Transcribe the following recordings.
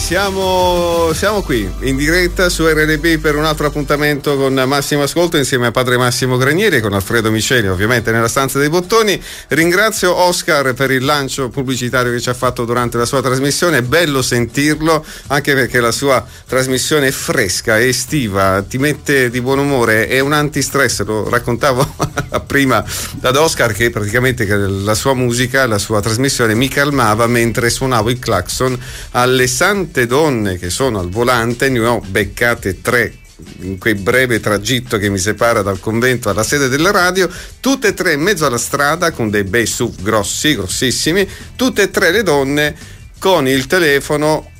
Siamo, siamo, qui in diretta su RDB per un altro appuntamento con Massimo Ascolto insieme a padre Massimo Granieri e con Alfredo Miceli, ovviamente nella stanza dei bottoni. Ringrazio Oscar per il lancio pubblicitario che ci ha fatto durante la sua trasmissione. È bello sentirlo anche perché la sua trasmissione è fresca, è estiva, ti mette di buon umore, è un antistress. Lo raccontavo prima ad Oscar che praticamente la sua musica, la sua trasmissione mi calmava mentre suonavo il clacson alle sante tante donne che sono al volante, ne ho beccate tre in quel breve tragitto che mi separa dal convento alla sede della radio, tutte e tre in mezzo alla strada con dei bei SUV grossi, grossissimi, tutte e tre le donne con il telefono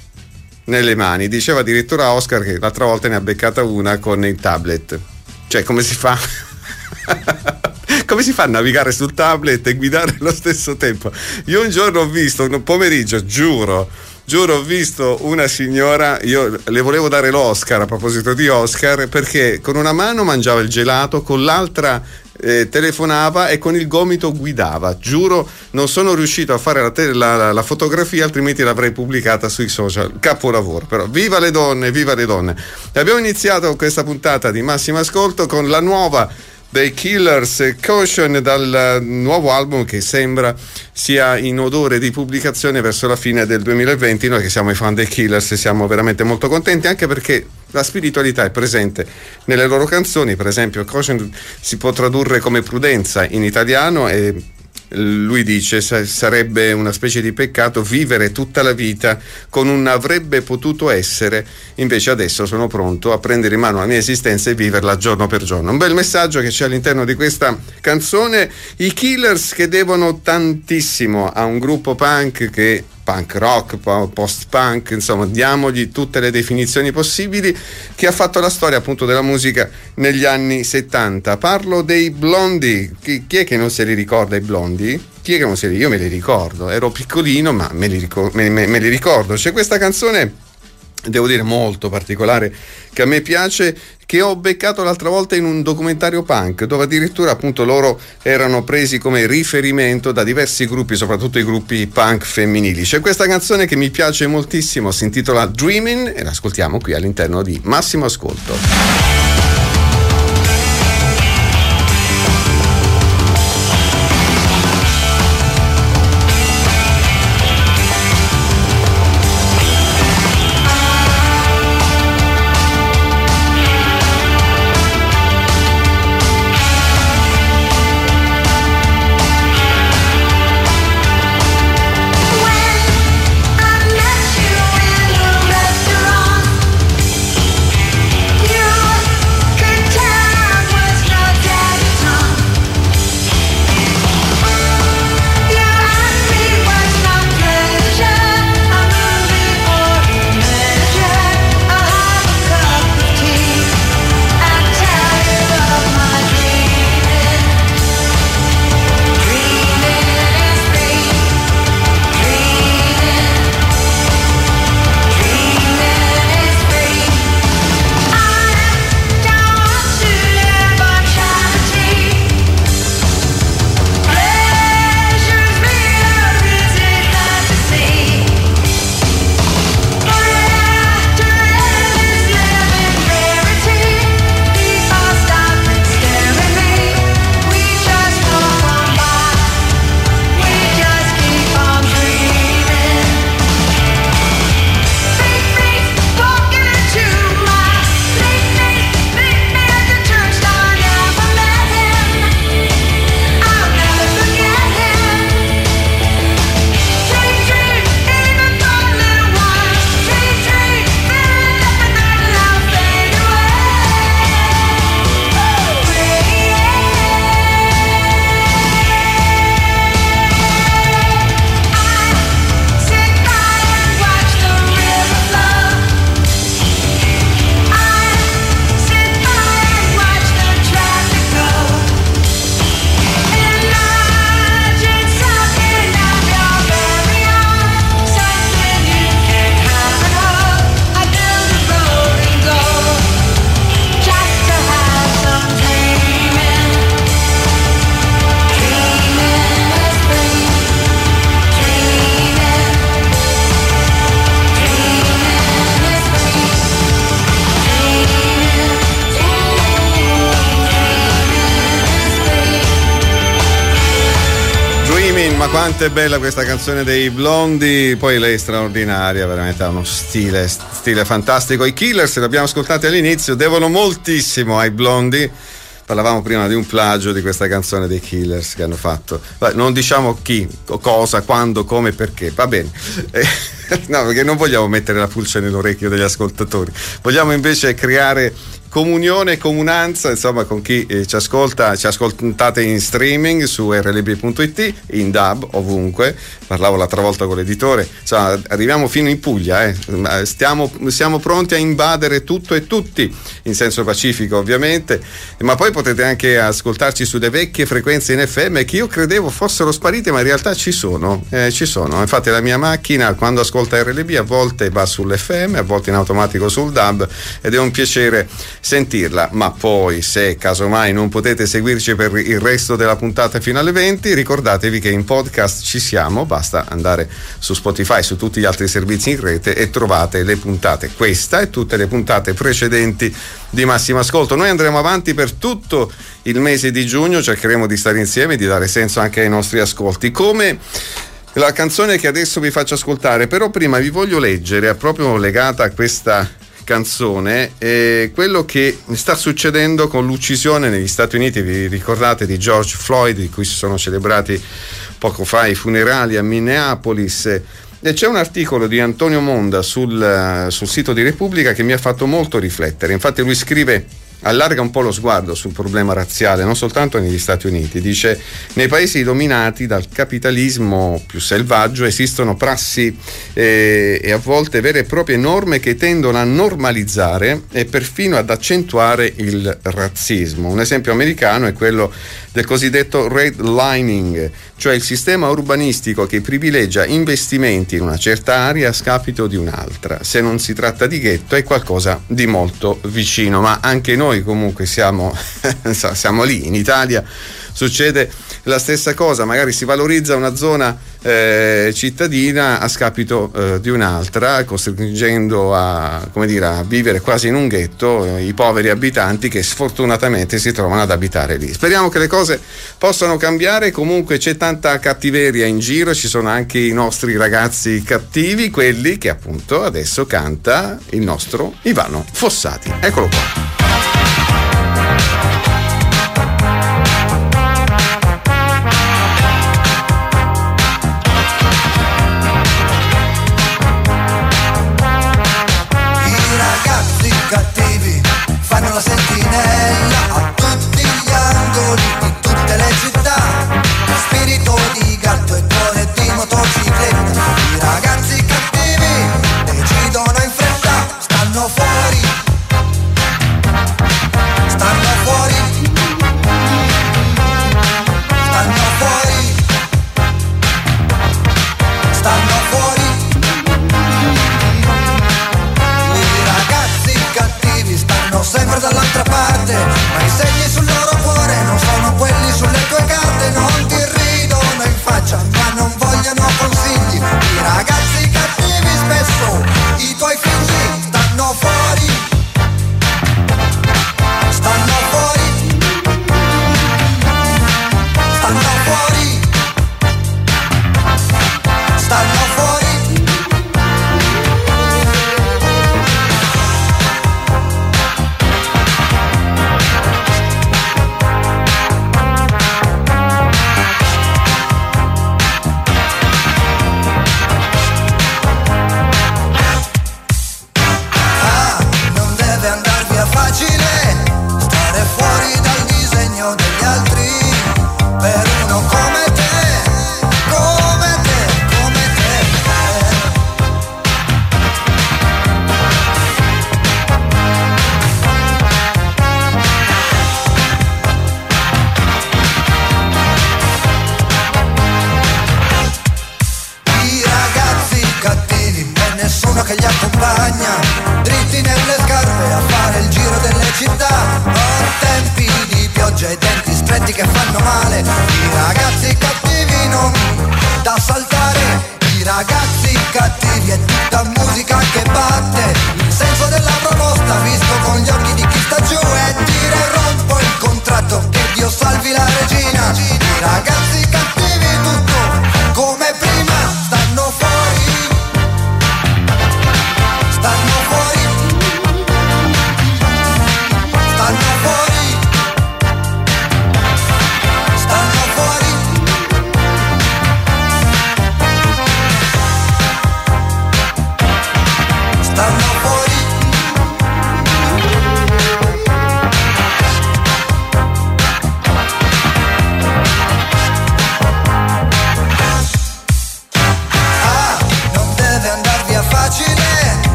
nelle mani. Diceva addirittura Oscar che l'altra volta ne ha beccata una con il tablet. Cioè, come si fa? come si fa a navigare sul tablet e guidare allo stesso tempo? Io un giorno ho visto, un pomeriggio, giuro, giuro ho visto una signora, io le volevo dare l'Oscar a proposito di Oscar, perché con una mano mangiava il gelato, con l'altra eh, telefonava e con il gomito guidava. Giuro, non sono riuscito a fare la, te- la, la, fotografia, altrimenti l'avrei pubblicata sui social. Capolavoro, però. Viva le donne, viva le donne. Abbiamo iniziato questa puntata di Massimo Ascolto con la nuova dei Killers Caution dal nuovo album che sembra sia in odore di pubblicazione verso la fine del 2020. Noi che siamo i fan dei Killers siamo veramente molto contenti anche perché la spiritualità è presente nelle loro canzoni, per esempio Caution si può tradurre come prudenza in italiano e lui dice sarebbe una specie di peccato vivere tutta la vita con un avrebbe potuto essere, invece adesso sono pronto a prendere in mano la mia esistenza e viverla giorno per giorno. Un bel messaggio che c'è all'interno di questa canzone, i killers che devono tantissimo a un gruppo punk che punk rock, post-punk, insomma, diamogli tutte le definizioni possibili, che ha fatto la storia appunto della musica negli anni 70. Parlo dei blondi, chi, chi è che non se li ricorda i blondi? Chi è che non se li Io me li ricordo, ero piccolino ma me li, me, me, me li ricordo. C'è questa canzone devo dire molto particolare che a me piace che ho beccato l'altra volta in un documentario punk dove addirittura appunto loro erano presi come riferimento da diversi gruppi soprattutto i gruppi punk femminili. C'è questa canzone che mi piace moltissimo si intitola Dreaming e l'ascoltiamo qui all'interno di Massimo Ascolto è bella questa canzone dei Blondi, poi lei è straordinaria, veramente ha uno stile, stile fantastico. I Killers, li abbiamo ascoltati all'inizio, devono moltissimo ai Blondi. Parlavamo prima di un plagio di questa canzone dei Killers che hanno fatto. Non diciamo chi, cosa, quando, come, perché, va bene. no, perché non vogliamo mettere la pulce nell'orecchio degli ascoltatori. Vogliamo invece creare comunione e comunanza insomma con chi eh, ci ascolta, ci ascoltate in streaming su rlb.it, in dub ovunque, parlavo l'altra volta con l'editore, insomma, arriviamo fino in Puglia, eh. Stiamo, siamo pronti a invadere tutto e tutti, in senso pacifico ovviamente, ma poi potete anche ascoltarci sulle vecchie frequenze in FM che io credevo fossero sparite, ma in realtà ci sono, eh, ci sono. Infatti la mia macchina quando ascolta RLB a volte va sull'FM, a volte in automatico sul DAB ed è un piacere sentirla, ma poi se casomai non potete seguirci per il resto della puntata fino alle 20, ricordatevi che in podcast ci siamo, basta andare su Spotify, su tutti gli altri servizi in rete e trovate le puntate, questa e tutte le puntate precedenti di Massimo Ascolto. Noi andremo avanti per tutto il mese di giugno, cercheremo di stare insieme e di dare senso anche ai nostri ascolti. Come la canzone che adesso vi faccio ascoltare, però prima vi voglio leggere, proprio legata a questa canzone è quello che sta succedendo con l'uccisione negli Stati Uniti, vi ricordate di George Floyd, di cui si sono celebrati poco fa i funerali a Minneapolis. E c'è un articolo di Antonio Monda sul, sul sito di Repubblica che mi ha fatto molto riflettere. Infatti lui scrive allarga un po' lo sguardo sul problema razziale, non soltanto negli Stati Uniti. Dice, nei paesi dominati dal capitalismo più selvaggio esistono prassi eh, e a volte vere e proprie norme che tendono a normalizzare e perfino ad accentuare il razzismo. Un esempio americano è quello del cosiddetto redlining, cioè il sistema urbanistico che privilegia investimenti in una certa area a scapito di un'altra. Se non si tratta di ghetto è qualcosa di molto vicino, ma anche noi comunque siamo, siamo lì in Italia succede la stessa cosa, magari si valorizza una zona eh, cittadina a scapito eh, di un'altra, costringendo a, dire, a, vivere quasi in un ghetto eh, i poveri abitanti che sfortunatamente si trovano ad abitare lì. Speriamo che le cose possano cambiare, comunque c'è tanta cattiveria in giro, ci sono anche i nostri ragazzi cattivi, quelli che appunto adesso canta il nostro Ivano Fossati. Eccolo qua.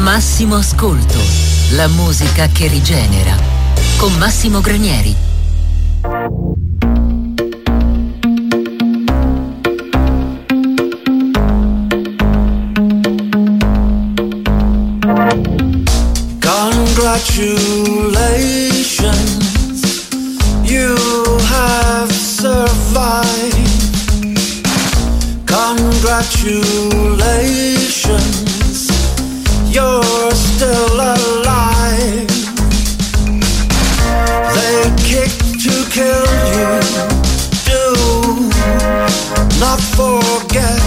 Massimo Ascolto, la musica che rigenera. Con Massimo Granieri. Congratulations, you have survived. Congratulations you're still alive. They kick to kill you, do not forget.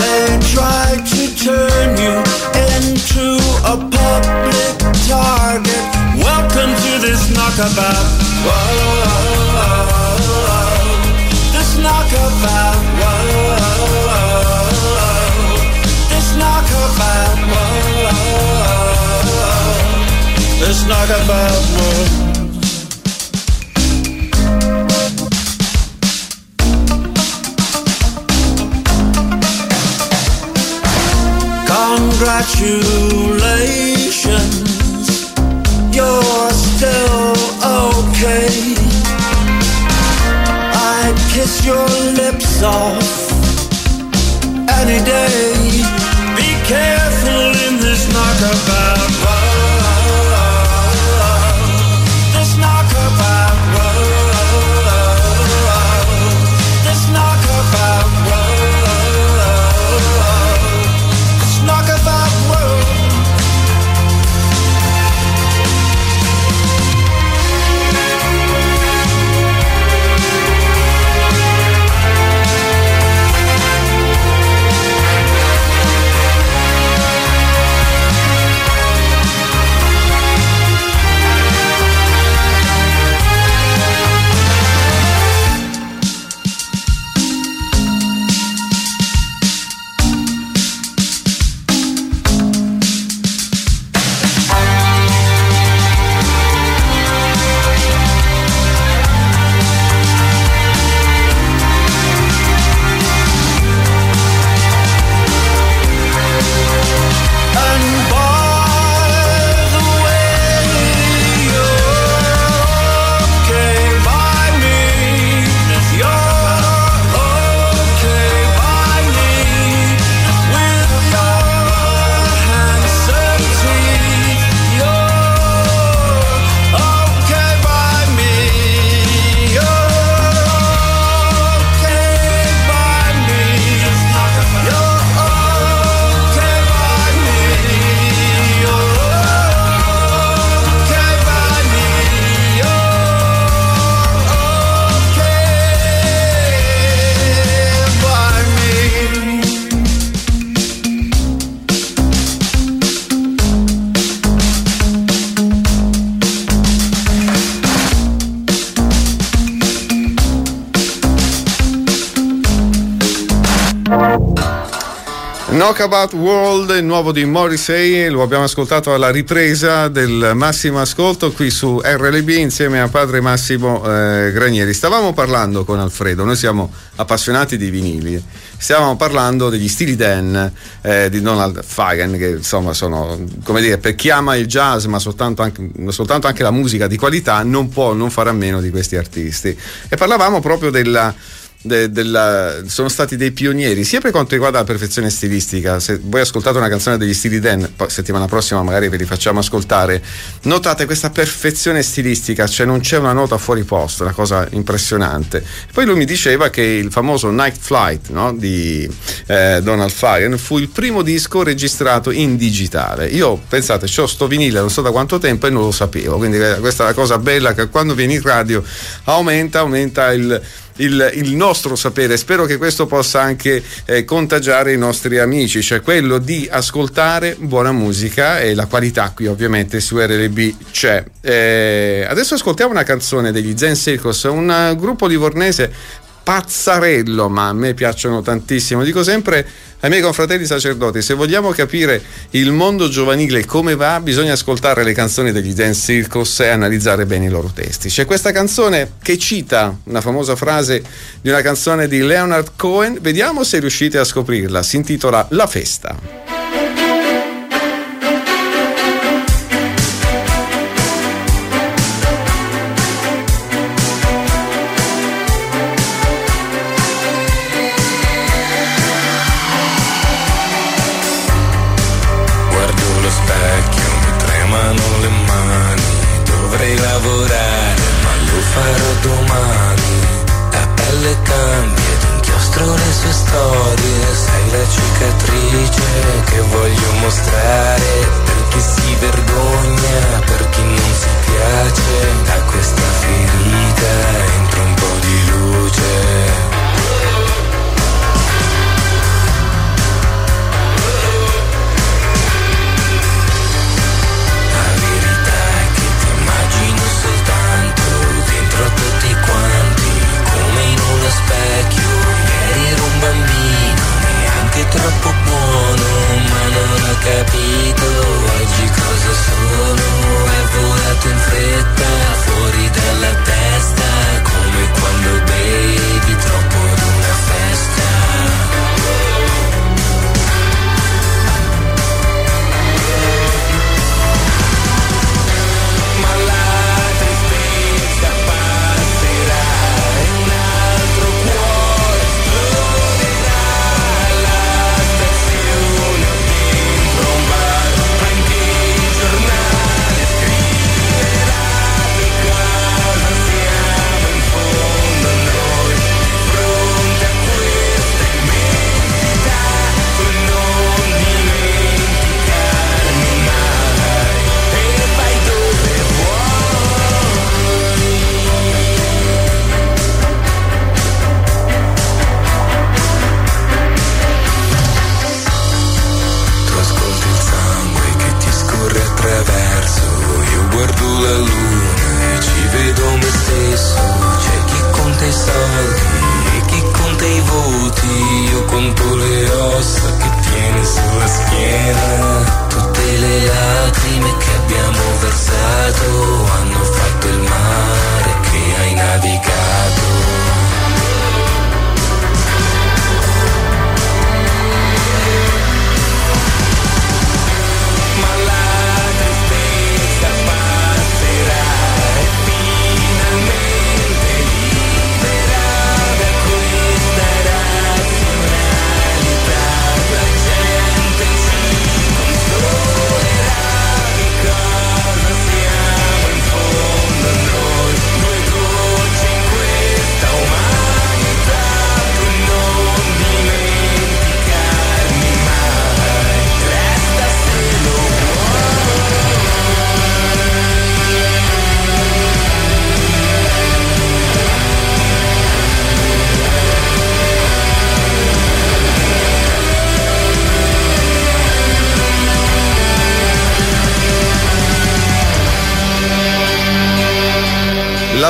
They try to turn you into a public target. Welcome to this knockabout. Whoa, Let's about words. Congratulations, you're still okay. I'd kiss your lips off any day. Be careful in this knockabout. Knockabout World, il nuovo di Morrissey, lo abbiamo ascoltato alla ripresa del massimo ascolto qui su RLB insieme a padre Massimo eh, Granieri. Stavamo parlando con Alfredo, noi siamo appassionati di vinili, stiamo parlando degli stili Dan eh, di Donald Fagan che insomma sono, come dire, per chi ama il jazz ma soltanto anche, soltanto anche la musica di qualità non può non fare a meno di questi artisti. E parlavamo proprio della de, della, sono stati dei pionieri sia per quanto riguarda la perfezione stilistica. Se voi ascoltate una canzone degli stili Dan, poi settimana prossima magari ve li facciamo ascoltare, notate questa perfezione stilistica, cioè non c'è una nota fuori posto, una cosa impressionante. Poi lui mi diceva che il famoso Night Flight no, di eh, Donald Fagan fu il primo disco registrato in digitale. Io pensate, ho sto vinile non so da quanto tempo e non lo sapevo, quindi eh, questa è la cosa bella che quando vieni in radio aumenta, aumenta il il, il, nostro sapere. Spero che questo possa anche eh, contagiare i nostri amici, cioè quello di ascoltare buona musica e la qualità qui ovviamente su RLB c'è. Eh, adesso ascoltiamo una canzone degli Zen Circus, un gruppo livornese pazzarello, ma a me piacciono tantissimo. Dico sempre ai miei confratelli sacerdoti, se vogliamo capire il mondo giovanile come va, bisogna ascoltare le canzoni degli Dance Circus e analizzare bene i loro testi. C'è questa canzone che cita una famosa frase di una canzone di Leonard Cohen, vediamo se riuscite a scoprirla, si intitola La festa.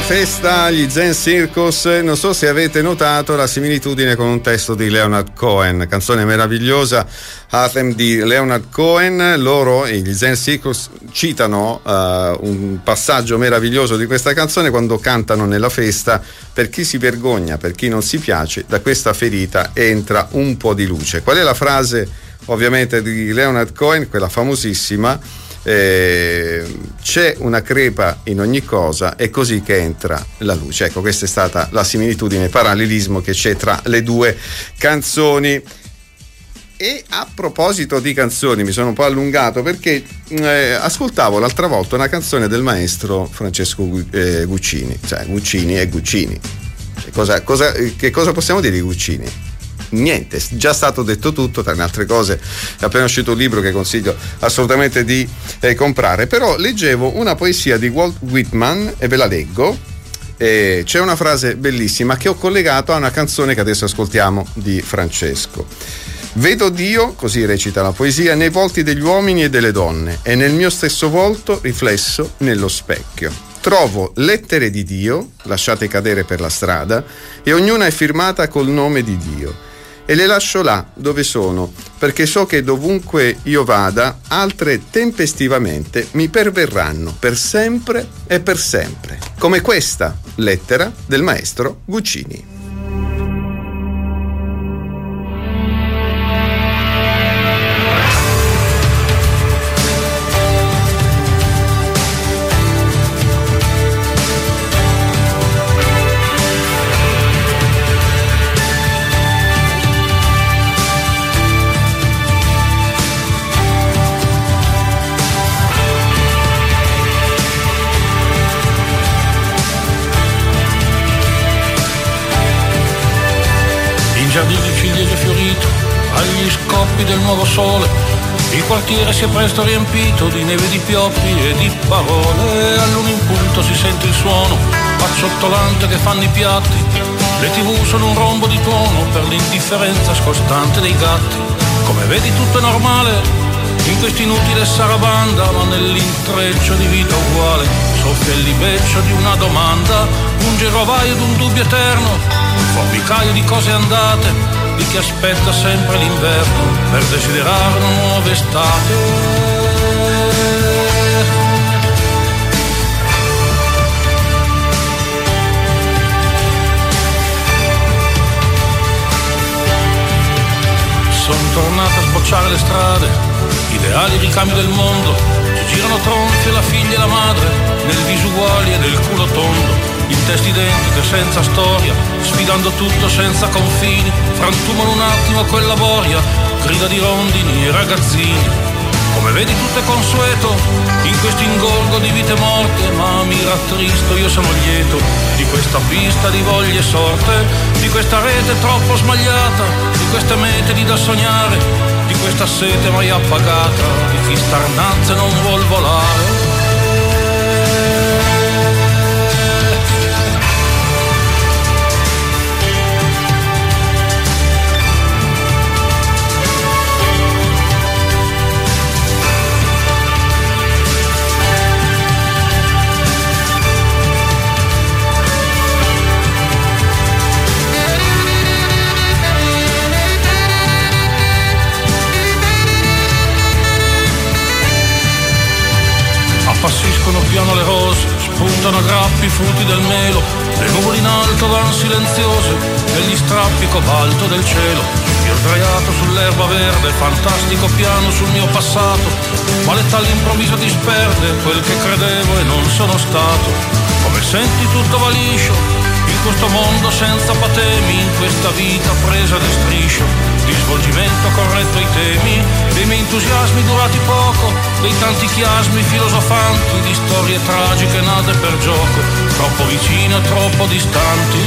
Festa, gli Zen Circus, non so se avete notato la similitudine con un testo di Leonard Cohen, canzone meravigliosa, Anthem di Leonard Cohen, loro, gli Zen Circus, citano uh, un passaggio meraviglioso di questa canzone quando cantano nella festa, per chi si vergogna, per chi non si piace, da questa ferita entra un po' di luce. Qual è la frase ovviamente di Leonard Cohen, quella famosissima? Eh, c'è una crepa in ogni cosa, è così che entra la luce. Ecco, questa è stata la similitudine, il parallelismo che c'è tra le due canzoni. E a proposito di canzoni, mi sono un po' allungato perché eh, ascoltavo l'altra volta una canzone del maestro Francesco eh, Guccini, cioè Guccini e Guccini. Cioè, cosa, cosa, che cosa possiamo dire di Guccini? Niente, è già stato detto tutto, tra le altre cose è appena uscito un libro che consiglio assolutamente di eh, comprare, però leggevo una poesia di Walt Whitman e ve la leggo. Eh, c'è una frase bellissima che ho collegato a una canzone che adesso ascoltiamo di Francesco. Vedo Dio, così recita la poesia, nei volti degli uomini e delle donne e nel mio stesso volto riflesso nello specchio. Trovo lettere di Dio, lasciate cadere per la strada, e ognuna è firmata col nome di Dio e le lascio là dove sono, perché so che dovunque io vada, altre tempestivamente mi perverranno per sempre e per sempre, come questa lettera del maestro Guccini. Robbi del nuovo sole. Il quartiere si è presto riempito di neve di pioppi e di parole. All'uno in punto si sente il suono, acciottolante che fanno i piatti. Le tv sono un rombo di tuono per l'indifferenza scostante dei gatti. Come vedi tutto è normale, in questa inutile sarabanda, ma nell'intreccio di vita uguale, soffia il libeccio di una domanda, un girovaio d'un dubbio eterno, un formicaio di cose andate, di chi aspetta sempre l'inverno per desiderare una nuova estate. Sono tornato a sbocciare le strade ideali ricambio del mondo, ci girano tronche la figlia e la madre, nel viso uguali e nel culo tondo, in teste identiche senza storia, sfidando tutto senza confini, frantumano un attimo quella boria, grida di rondini e ragazzini. Come vedi tutto è consueto, in questo ingorgo di vite morte, ma mi rattristo, io sono lieto di questa pista di voglie sorte, di questa rete troppo smagliata, di queste mete di da sognare, di questa sete mai appagata, di chi starnazza non vuol volare. Appassiscono piano le rose, spuntano a grappi i frutti del melo, le nuvole in alto van silenziose, negli strappi cobalto del cielo. Io sdraiato sull'erba verde, fantastico piano sul mio passato, ma l'età all'improvviso disperde quel che credevo e non sono stato. Come senti tutto va liscio, in questo mondo senza patemi, in questa vita presa di striscio, di svolgimento corretto ai temi, dei miei entusiasmi durati poco, dei tanti chiasmi filosofanti, di storie tragiche nate per gioco, troppo vicine troppo distanti.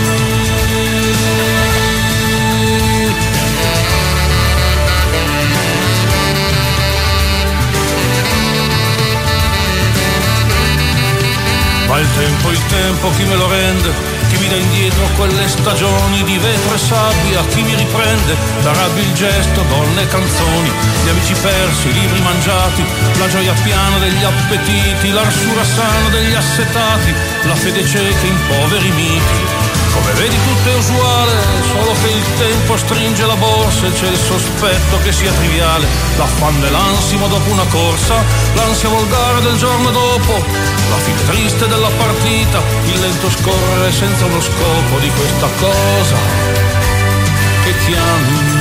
Ma il tempo, il tempo, chi me lo rende? Dà indietro quelle stagioni di vetro e sabbia? Chi mi riprende? Darabbi il gesto, donne e canzoni, gli amici persi, i libri mangiati, la gioia piana degli appetiti, l'arsura sana degli assetati, la fede cieca in poveri miti. Come vedi tutto è usuale, solo che il tempo stringe la borsa e c'è il sospetto che sia triviale. L'affanno e l'ansimo dopo una corsa, l'ansia volgare del giorno dopo, la fine triste della partita, il lento scorrere senza uno scopo di questa cosa che chiami vita.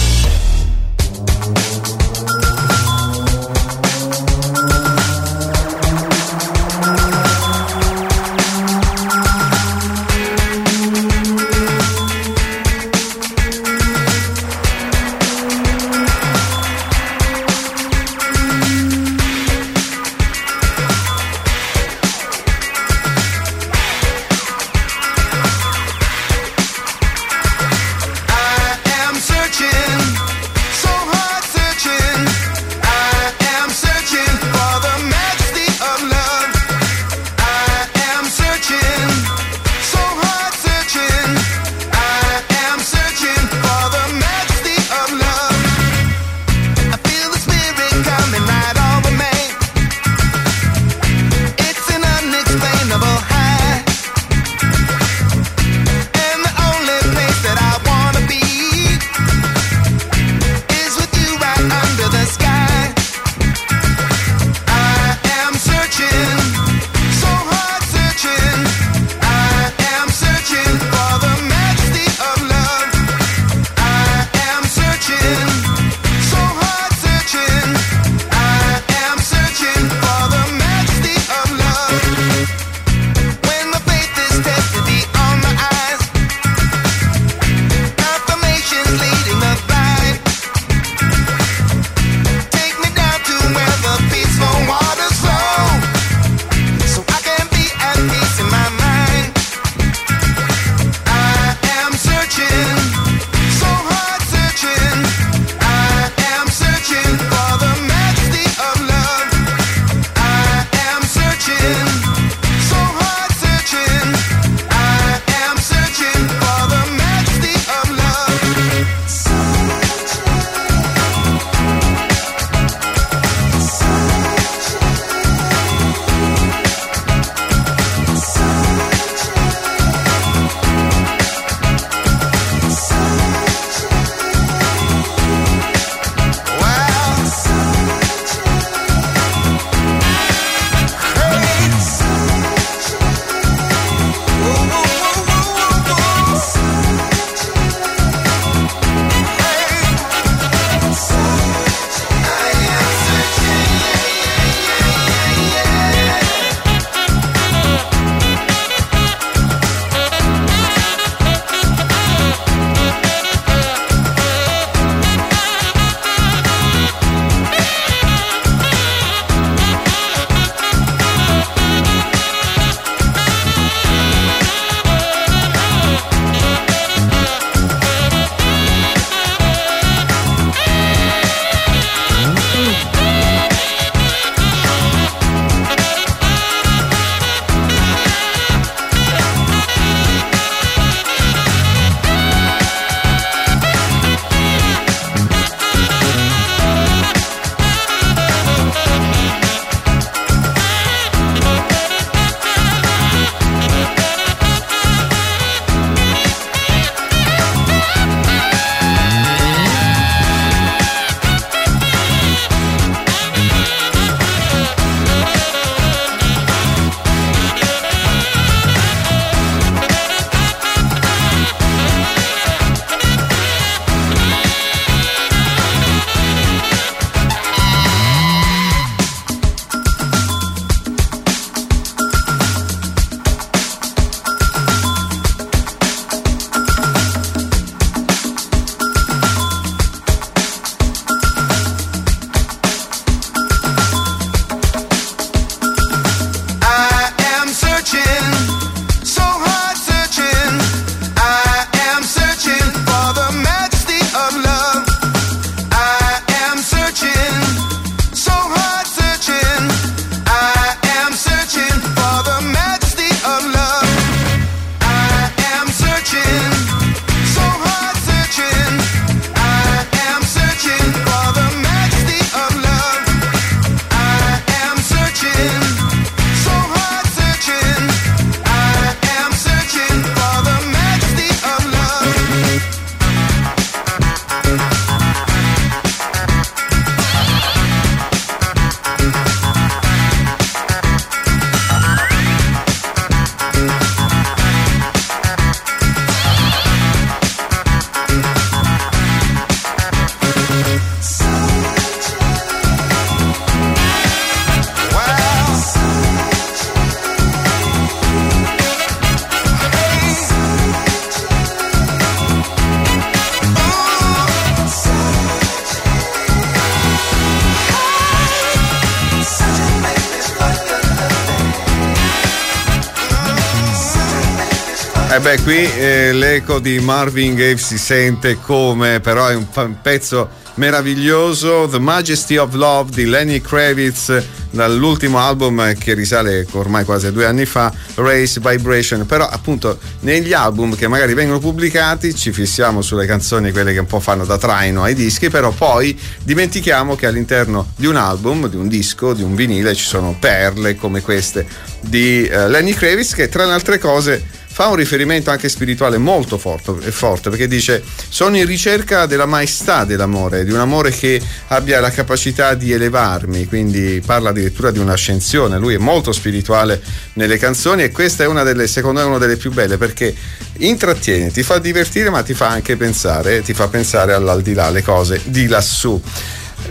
Eh, l'eco di Marvin Gaye si sente come, però è un, pezzo meraviglioso The Majesty of Love di Lenny Kravitz dall'ultimo album che risale ormai quasi due anni fa Race Vibration. Però appunto negli album che magari vengono pubblicati ci fissiamo sulle canzoni quelle che un po' fanno da traino ai dischi però poi dimentichiamo che all'interno di un album di un disco di un vinile ci sono perle come queste di uh, Lenny Kravitz che tra le altre cose fa un riferimento anche spirituale molto forte, forte, perché dice sono in ricerca della maestà dell'amore, di un amore che abbia la capacità di elevarmi, quindi parla addirittura di un'ascensione, lui è molto spirituale nelle canzoni e questa è una delle, secondo me, una delle più belle perché intrattiene, ti fa divertire ma ti fa anche pensare, ti fa pensare all'aldilà, le cose di lassù.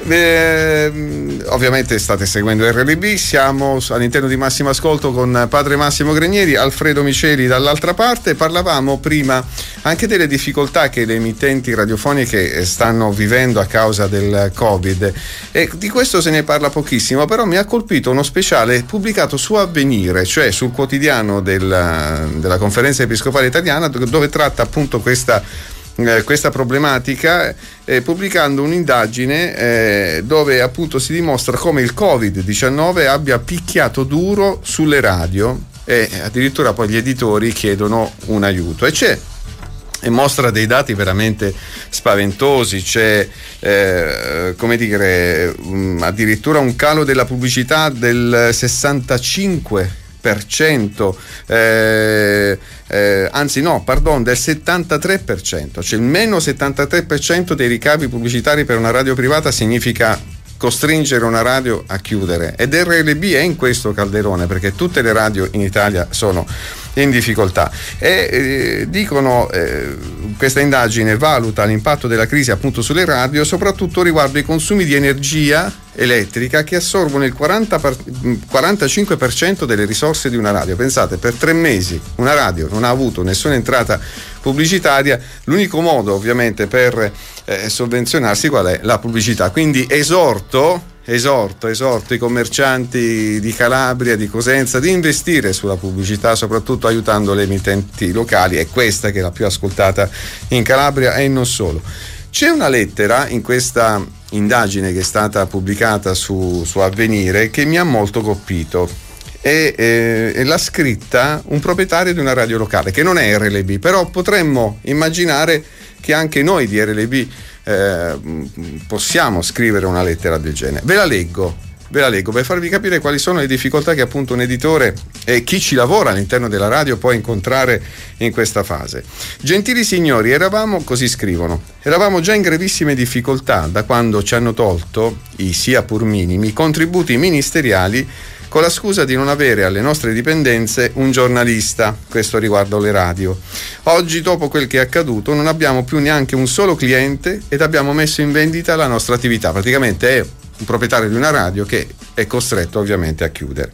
Eh, ovviamente state seguendo RLB, siamo all'interno di Massimo Ascolto con padre Massimo Grenieri, Alfredo Miceli dall'altra parte. Parlavamo prima anche delle difficoltà che le emittenti radiofoniche stanno vivendo a causa del Covid e di questo se ne parla pochissimo, però mi ha colpito uno speciale pubblicato su Avvenire, cioè sul quotidiano della, della conferenza episcopale italiana dove tratta appunto questa eh, questa problematica eh, pubblicando un'indagine eh, dove appunto si dimostra come il Covid-19 abbia picchiato duro sulle radio. E addirittura poi gli editori chiedono un aiuto. E c'è e mostra dei dati veramente spaventosi, c'è eh, come dire um, addirittura un calo della pubblicità del 65 eh, eh, anzi no, pardon, del 73%, cioè il meno 73% dei ricavi pubblicitari per una radio privata significa costringere una radio a chiudere. Ed RLB è in questo calderone perché tutte le radio in Italia sono in difficoltà e eh, dicono eh, questa indagine valuta l'impatto della crisi appunto sulle radio soprattutto riguardo i consumi di energia elettrica che assorbono il 40 per, 45% delle risorse di una radio. Pensate, per tre mesi una radio non ha avuto nessuna entrata pubblicitaria, l'unico modo ovviamente per eh, sovvenzionarsi qual è? La pubblicità. Quindi esorto esorto, esorto i commercianti di Calabria, di Cosenza, di investire sulla pubblicità, soprattutto aiutando le emittenti locali. È questa che è la più ascoltata in Calabria e non solo. C'è una lettera in questa indagine che è stata pubblicata su, su Avvenire che mi ha molto colpito. E, eh, e l'ha scritta un proprietario di una radio locale che non è RLB, però potremmo immaginare che anche noi di RLB eh, possiamo scrivere una lettera del genere. Ve la leggo ve la leggo per farvi capire quali sono le difficoltà che appunto un editore e chi ci lavora all'interno della radio può incontrare in questa fase. Gentili signori, eravamo, così scrivono, eravamo già in gravissime difficoltà da quando ci hanno tolto, i sia pur minimi, contributi ministeriali con la scusa di non avere alle nostre dipendenze un giornalista, questo riguardo le radio. Oggi, dopo quel che è accaduto, non abbiamo più neanche un solo cliente ed abbiamo messo in vendita la nostra attività. Praticamente è un proprietario di una radio che è costretto ovviamente a chiudere.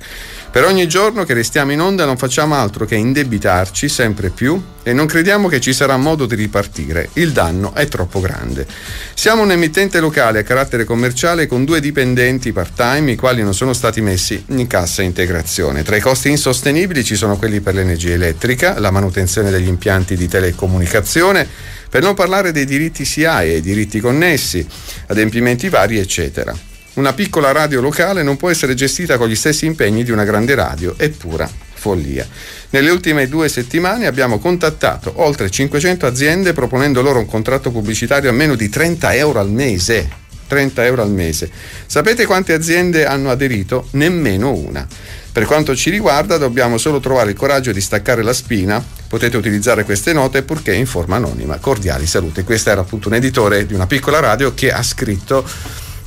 Per ogni giorno che restiamo in onda non facciamo altro che indebitarci sempre più e non crediamo che ci sarà modo di ripartire. Il danno è troppo grande. Siamo un emittente locale a carattere commerciale con due dipendenti part-time i quali non sono stati messi in cassa integrazione. Tra i costi insostenibili ci sono quelli per l'energia elettrica, la manutenzione degli impianti di telecomunicazione, per non parlare dei diritti SIAE e diritti connessi, adempimenti vari, eccetera. Una piccola radio locale non può essere gestita con gli stessi impegni di una grande radio, è pura follia. Nelle ultime due settimane abbiamo contattato oltre 500 aziende proponendo loro un contratto pubblicitario a meno di 30 euro al mese. 30 euro al mese. Sapete quante aziende hanno aderito? Nemmeno una. Per quanto ci riguarda dobbiamo solo trovare il coraggio di staccare la spina, potete utilizzare queste note purché in forma anonima. Cordiali salute. Questo era appunto un editore di una piccola radio che ha scritto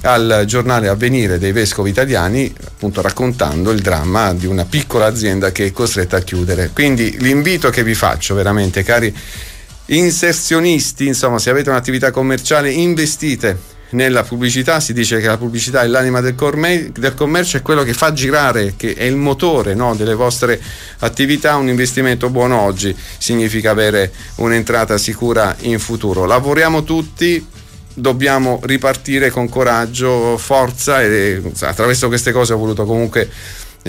al giornale Avvenire dei Vescovi Italiani, appunto raccontando il dramma di una piccola azienda che è costretta a chiudere. Quindi l'invito che vi faccio veramente, cari inserzionisti, insomma, se avete un'attività commerciale, investite nella pubblicità si dice che la pubblicità è l'anima del, corme- del commercio, è quello che fa girare, che è il motore no, delle vostre attività. Un investimento buono oggi significa avere un'entrata sicura in futuro. Lavoriamo tutti dobbiamo ripartire con coraggio, forza e attraverso queste cose ho voluto comunque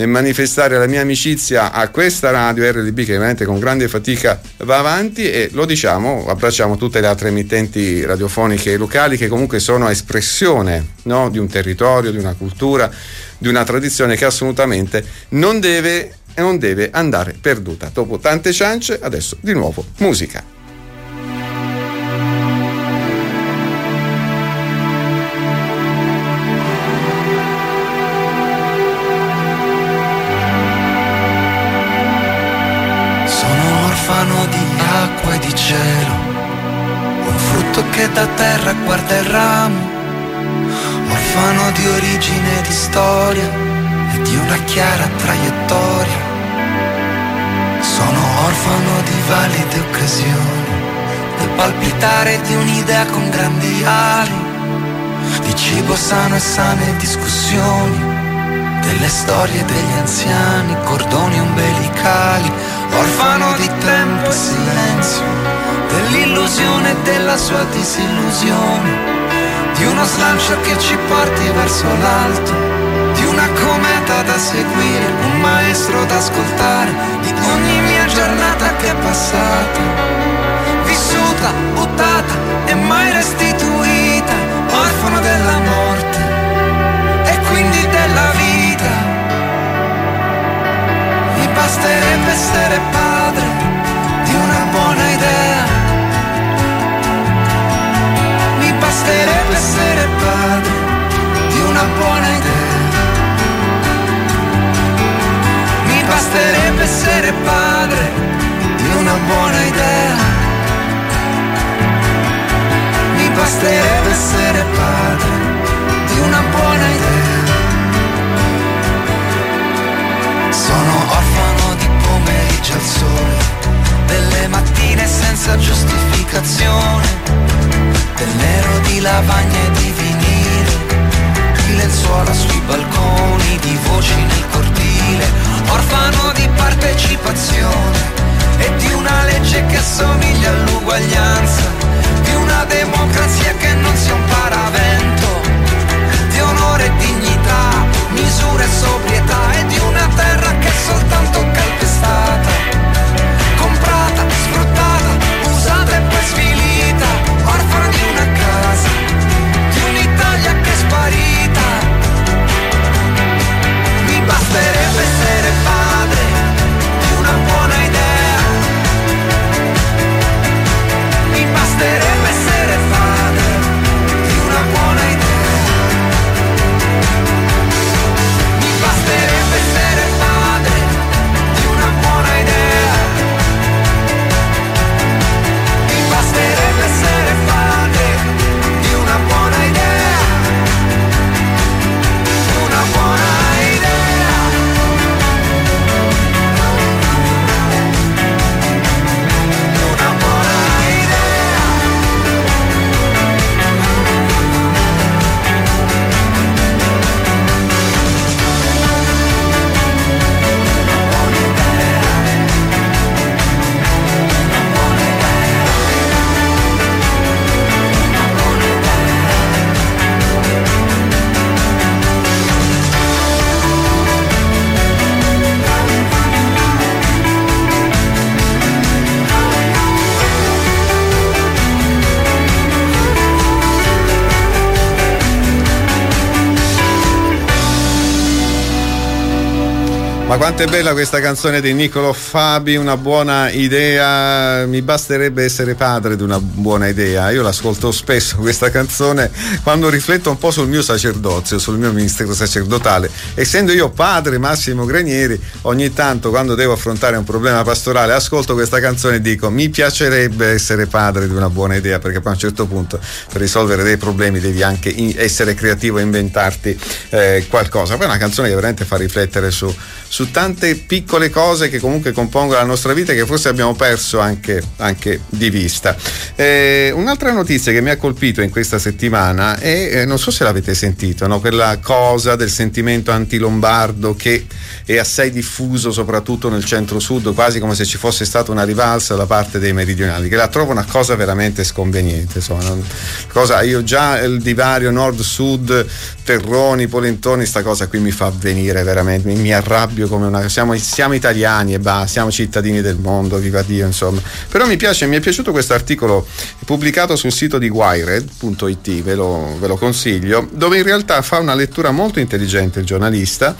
manifestare la mia amicizia a questa radio RDB che veramente con grande fatica va avanti e lo diciamo, abbracciamo tutte le altre emittenti radiofoniche locali che comunque sono espressione no, di un territorio, di una cultura, di una tradizione che assolutamente non deve, non deve andare perduta. Dopo tante ciance, adesso di nuovo musica. Che da terra guarda il ramo, orfano di origine e di storia e di una chiara traiettoria. Sono orfano di valide occasioni, del palpitare di un'idea con grandi ali, di cibo sano e sane discussioni, delle storie degli anziani, cordoni umbilicali, orfano di tempo e silenzio dell'illusione e della sua disillusione, di uno slancio che ci porti verso l'alto, di una cometa da seguire, un maestro da ascoltare, di ogni mia giornata che è passata, vissuta, buttata e mai restituita, orfano della essere padre di una buona idea basterebbe essere padre di una buona idea. Mi basterebbe essere padre di una buona idea. Mi basterebbe essere padre di una buona idea. Sono orfano pomeriggio al sole, delle mattine senza giustificazione del nero di lavagna e di vinile, di lenzuola sui balconi, Ma quanto è bella questa canzone di Niccolo Fabi, una buona idea, mi basterebbe essere padre di una buona idea. Io l'ascolto spesso questa canzone quando rifletto un po' sul mio sacerdozio, sul mio ministero sacerdotale. Essendo io padre Massimo Granieri, ogni tanto quando devo affrontare un problema pastorale ascolto questa canzone e dico mi piacerebbe essere padre di una buona idea, perché poi a un certo punto per risolvere dei problemi devi anche essere creativo e inventarti eh, qualcosa. Poi è una canzone che veramente fa riflettere su, su su tante piccole cose che comunque compongono la nostra vita e che forse abbiamo perso anche, anche di vista. Eh, un'altra notizia che mi ha colpito in questa settimana è, eh, non so se l'avete sentito, no? quella cosa del sentimento anti-lombardo che è assai diffuso soprattutto nel centro-sud, quasi come se ci fosse stata una rivalsa da parte dei meridionali, che la trovo una cosa veramente sconveniente. Insomma, cosa, io già il divario nord-sud, terroni, polentoni, sta cosa qui mi fa venire veramente, mi, mi arrabbio come una... Siamo, siamo italiani e basta, siamo cittadini del mondo, viva Dio, insomma. Però mi piace, mi è piaciuto questo articolo pubblicato sul sito di Wired.it, ve lo, ve lo consiglio, dove in realtà fa una lettura molto intelligente il giornalista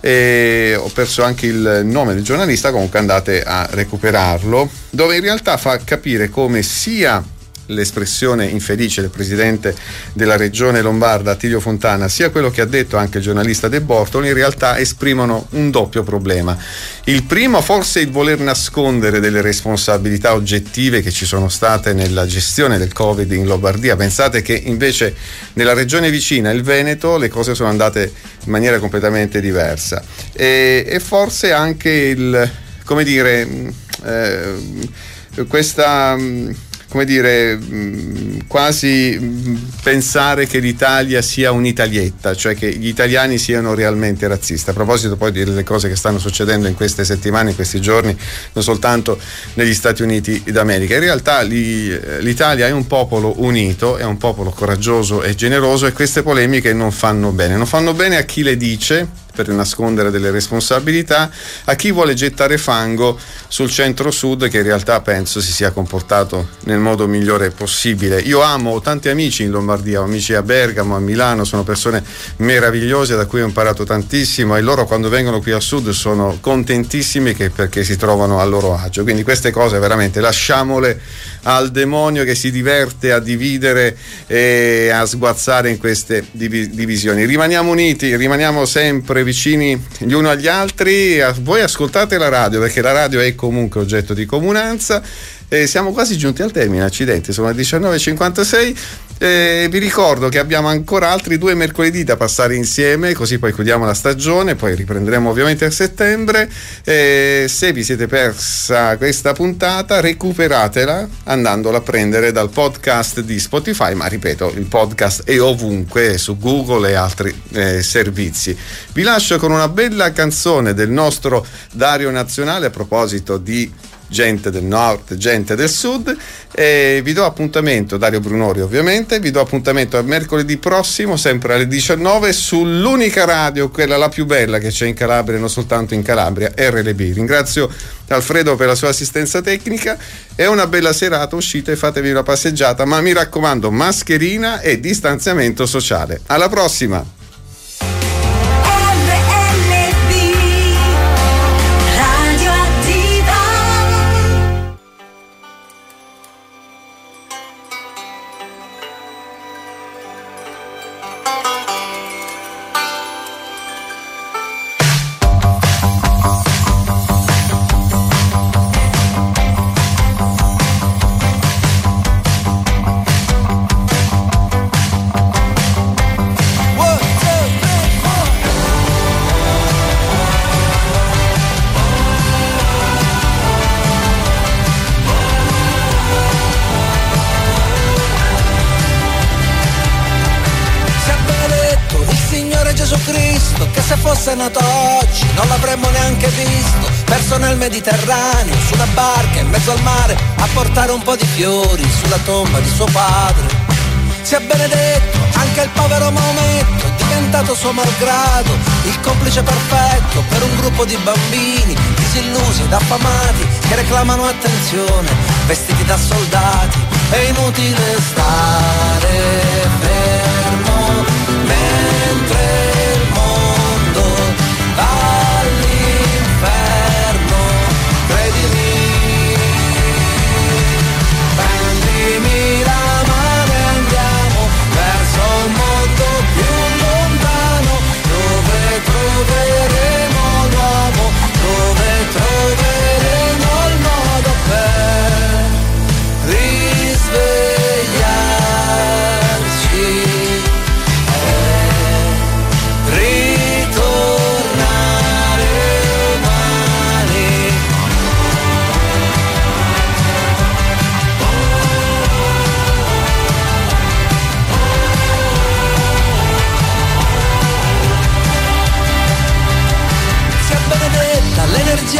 e ho perso anche il nome del giornalista, comunque andate a recuperarlo, dove in realtà fa capire come sia l'espressione infelice del presidente della regione lombarda Attilio Fontana, sia quello che ha detto anche il giornalista De Bortoli, in realtà esprimono un doppio problema. Il primo forse il voler nascondere delle responsabilità oggettive che ci sono state nella gestione del Covid in Lombardia. Pensate che invece nella regione vicina, il Veneto, le cose sono andate in maniera completamente diversa. E, e forse anche il, come dire, eh, questa come dire, mm, quasi mm, pensare che l'Italia sia un'italietta, cioè che gli italiani siano realmente razzisti. A proposito poi delle cose che stanno succedendo in queste settimane, in questi giorni, non soltanto negli Stati Uniti d'America. In realtà l'Italia è un popolo unito, è un popolo coraggioso e generoso e queste polemiche non fanno bene. Non fanno bene a chi le dice per nascondere delle responsabilità, a chi vuole gettare fango sul centro-sud che in realtà penso si sia comportato nel modo migliore possibile. Io amo, ho tanti amici in Lombardia, ho amici a Bergamo, a Milano, sono persone meravigliose da cui ho imparato tantissimo e loro quando vengono qui al sud sono contentissimi perché si trovano a loro agio. Quindi queste cose veramente lasciamole al demonio che si diverte a dividere e a sguazzare in queste divisioni. Rimaniamo uniti, rimaniamo sempre vicini gli uni agli altri. Voi ascoltate la radio perché la radio è comunque oggetto di comunanza. E siamo quasi giunti al termine, accidenti, sono le 19.56. Eh, vi ricordo che abbiamo ancora altri due mercoledì da passare insieme, così poi chiudiamo la stagione, poi riprenderemo ovviamente a settembre. Eh, se vi siete persa questa puntata, recuperatela andandola a prendere dal podcast di Spotify, ma ripeto, il podcast è ovunque su Google e altri eh, servizi. Vi lascio con una bella canzone del nostro Dario Nazionale a proposito di gente del nord, gente del sud. E vi do appuntamento, Dario Brunori ovviamente, vi do appuntamento a mercoledì prossimo, sempre alle 19, sull'unica radio, quella la più bella che c'è in Calabria, non soltanto in Calabria, RLB. Ringrazio Alfredo per la sua assistenza tecnica. È una bella serata, uscite e fatevi una passeggiata, ma mi raccomando, mascherina e distanziamento sociale. Alla prossima! Visto Perso nel Mediterraneo, su una barca in mezzo al mare A portare un po' di fiori sulla tomba di suo padre. Sia benedetto anche il povero Maometto Diventato suo malgrado il complice perfetto Per un gruppo di bambini disillusi ed affamati Che reclamano attenzione, vestiti da soldati È inutile stare fermo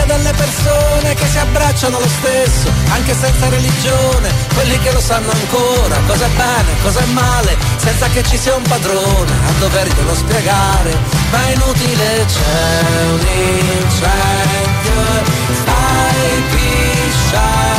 delle persone che si abbracciano lo stesso, anche senza religione, quelli che lo sanno ancora, cos'è bene, cos'è male, senza che ci sia un padrone a doverglielo spiegare, ma è inutile, c'è un incendio, stai pisciando.